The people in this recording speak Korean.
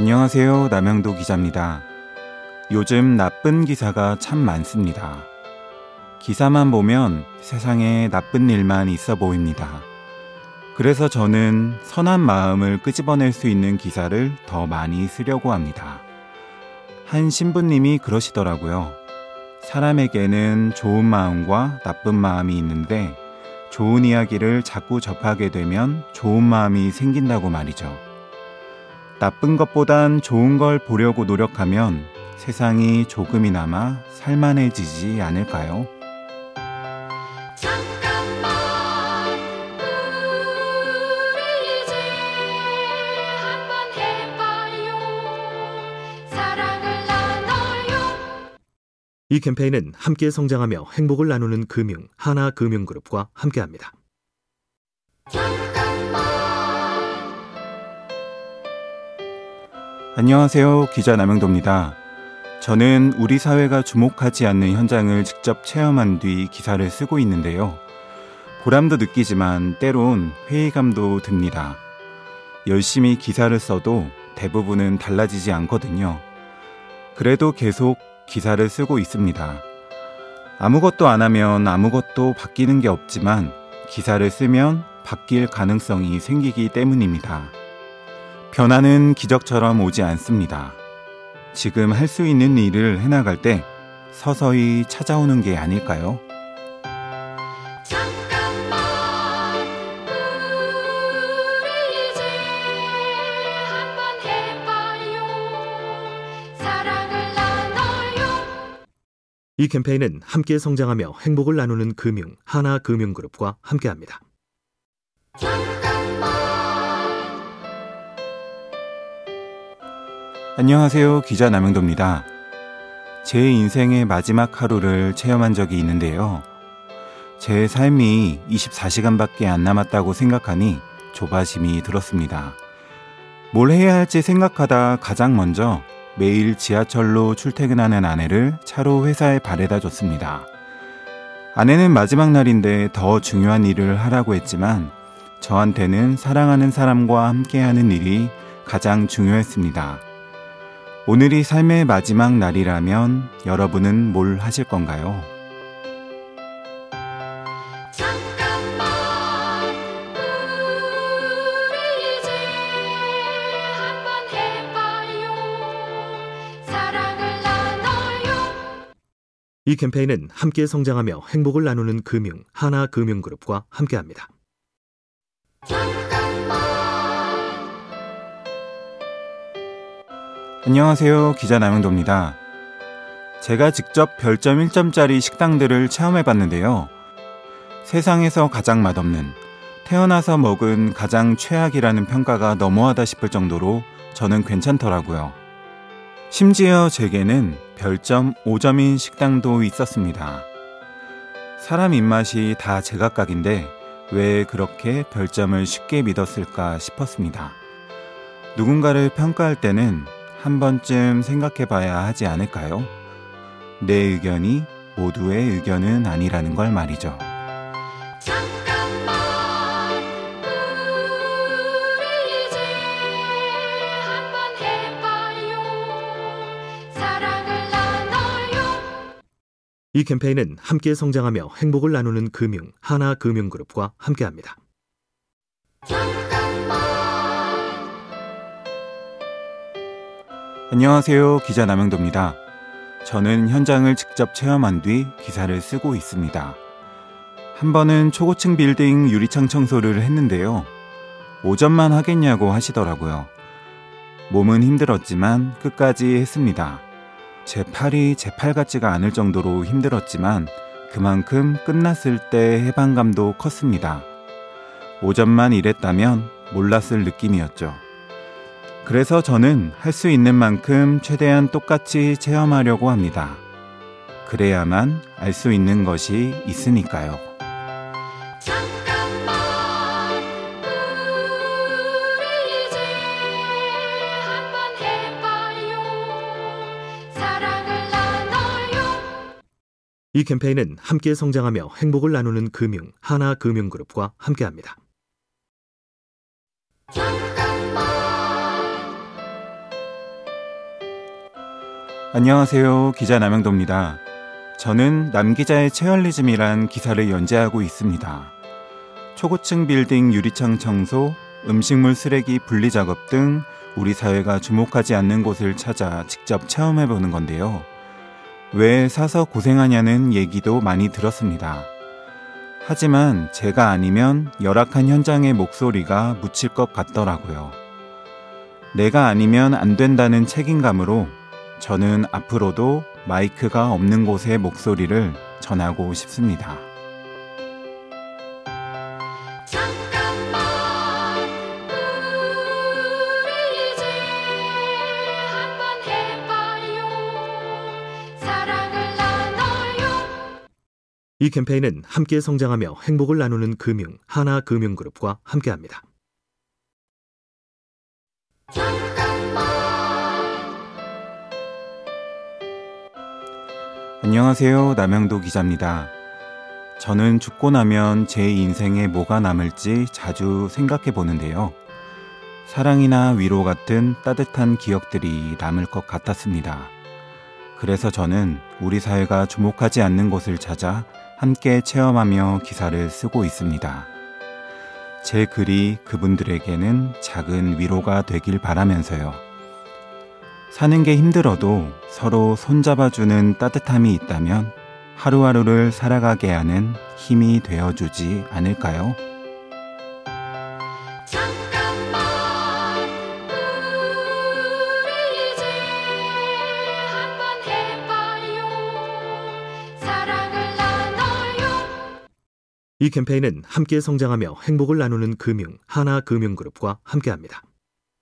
안녕하세요. 남영도 기자입니다. 요즘 나쁜 기사가 참 많습니다. 기사만 보면 세상에 나쁜 일만 있어 보입니다. 그래서 저는 선한 마음을 끄집어낼 수 있는 기사를 더 많이 쓰려고 합니다. 한 신부님이 그러시더라고요. 사람에게는 좋은 마음과 나쁜 마음이 있는데 좋은 이야기를 자꾸 접하게 되면 좋은 마음이 생긴다고 말이죠. 나쁜 것보단 좋은 걸 보려고 노력하면 세상이 조금이나마 살만해지지 않을까요? 잠깐만 우리 이제 한번 해봐요 사랑을 나눠요 이 캠페인은 함께 성장하며 행복을 나누는 금융 하나금융그룹과 함께합니다. 안녕하세요. 기자 남영도입니다. 저는 우리 사회가 주목하지 않는 현장을 직접 체험한 뒤 기사를 쓰고 있는데요. 보람도 느끼지만 때론 회의감도 듭니다. 열심히 기사를 써도 대부분은 달라지지 않거든요. 그래도 계속 기사를 쓰고 있습니다. 아무것도 안 하면 아무것도 바뀌는 게 없지만 기사를 쓰면 바뀔 가능성이 생기기 때문입니다. 변화는 기적처럼 오지 않습니다. 지금 할 수 있는 일을 해나갈 때 서서히 찾아오는 게 아닐까요? 잠깐만 우리 이제 한번 해봐요 사랑을 나눠요 이 캠페인은 함께 성장하며 행복을 나누는 금융 하나금융그룹과 함께합니다. 안녕하세요. 기자 남영도입니다. 제 인생의 마지막 하루를 체험한 적이 있는데요. 제 삶이 24시간밖에 안 남았다고 생각하니 조바심이 들었습니다. 뭘 해야 할지 생각하다 가장 먼저 매일 지하철로 출퇴근하는 아내를 차로 회사에 바래다 줬습니다. 아내는 마지막 날인데 더 중요한 일을 하라고 했지만 저한테는 사랑하는 사람과 함께하는 일이 가장 중요했습니다. 오늘이 삶의 마지막 날이라면 여러분은 뭘 하실 건가요? 잠깐만 우리 이제 한번 해봐요 사랑을 나눠요 이 캠페인은 함께 성장하며 행복을 나누는 금융 하나금융그룹과 함께합니다. 안녕하세요. 기자 남영도입니다. 제가 직접 별점 1점짜리 식당들을 체험해 봤는데요. 세상에서 가장 맛없는, 태어나서 먹은 가장 최악이라는 평가가 너무하다 싶을 정도로 저는 괜찮더라고요. 심지어 제게는 별점 5점인 식당도 있었습니다. 사람 입맛이 다 제각각인데 왜 그렇게 별점을 쉽게 믿었을까 싶었습니다. 누군가를 평가할 때는 한 번쯤 생각해 봐야 하지 않을까요? 내 의견이 모두의 의견은 아니라는 걸 말이죠. 잠깐만 우리 이제 한번 해봐요 사랑을 나눠요 이 캠페인은 함께 성장하며 행복을 나누는 금융 하나금융그룹과 함께합니다. 안녕하세요. 기자 남영도입니다. 저는 현장을 직접 체험한 뒤 기사를 쓰고 있습니다. 한 번은 초고층 빌딩 유리창 청소를 했는데요. 5점만 하겠냐고 하시더라고요. 몸은 힘들었지만 끝까지 했습니다. 제 팔이 제 팔 같지가 않을 정도로 힘들었지만 그만큼 끝났을 때 해방감도 컸습니다. 5점만 일했다면 몰랐을 느낌이었죠. 그래서 저는 할 수 있는 만큼 최대한 똑같이 체험하려고 합니다. 그래야만 알 수 있는 것이 있으니까요. 잠깐만 우리 이제 한번 해봐요 사랑을 나눠요 이 캠페인은 함께 성장하며 행복을 나누는 금융 하나금융그룹과 함께합니다. 안녕하세요. 기자 남영도입니다. 저는 남기자의 체얼리즘이란 기사를 연재하고 있습니다. 초고층 빌딩 유리창 청소, 음식물 쓰레기 분리 작업 등 우리 사회가 주목하지 않는 곳을 찾아 직접 체험해 보는 건데요. 왜 사서 고생하냐는 얘기도 많이 들었습니다. 하지만 제가 아니면 열악한 현장의 목소리가 묻힐 것 같더라고요. 내가 아니면 안 된다는 책임감으로 저는 앞으로도 마이크가 없는 곳의 목소리를 전하고 싶습니다. 잠깐만 우리 이제 한번 해봐요 사랑을 나눠요 이 캠페인은 함께 성장하며 행복을 나누는 금융 하나금융그룹과 함께합니다. 안녕하세요. 남영도 기자입니다. 저는 죽고 나면 제 인생에 뭐가 남을지 자주 생각해 보는데요. 사랑이나 위로 같은 따뜻한 기억들이 남을 것 같았습니다. 그래서 저는 우리 사회가 주목하지 않는 곳을 찾아 함께 체험하며 기사를 쓰고 있습니다. 제 글이 그분들에게는 작은 위로가 되길 바라면서요. 사는 게 힘들어도 서로 손잡아주는 따뜻함이 있다면 하루하루를 살아가게 하는 힘이 되어주지 않을까요? 잠깐만 우리 이제 한번 해봐요 사랑을 나눠요 이 캠페인은 함께 성장하며 행복을 나누는 금융 하나금융그룹과 함께합니다.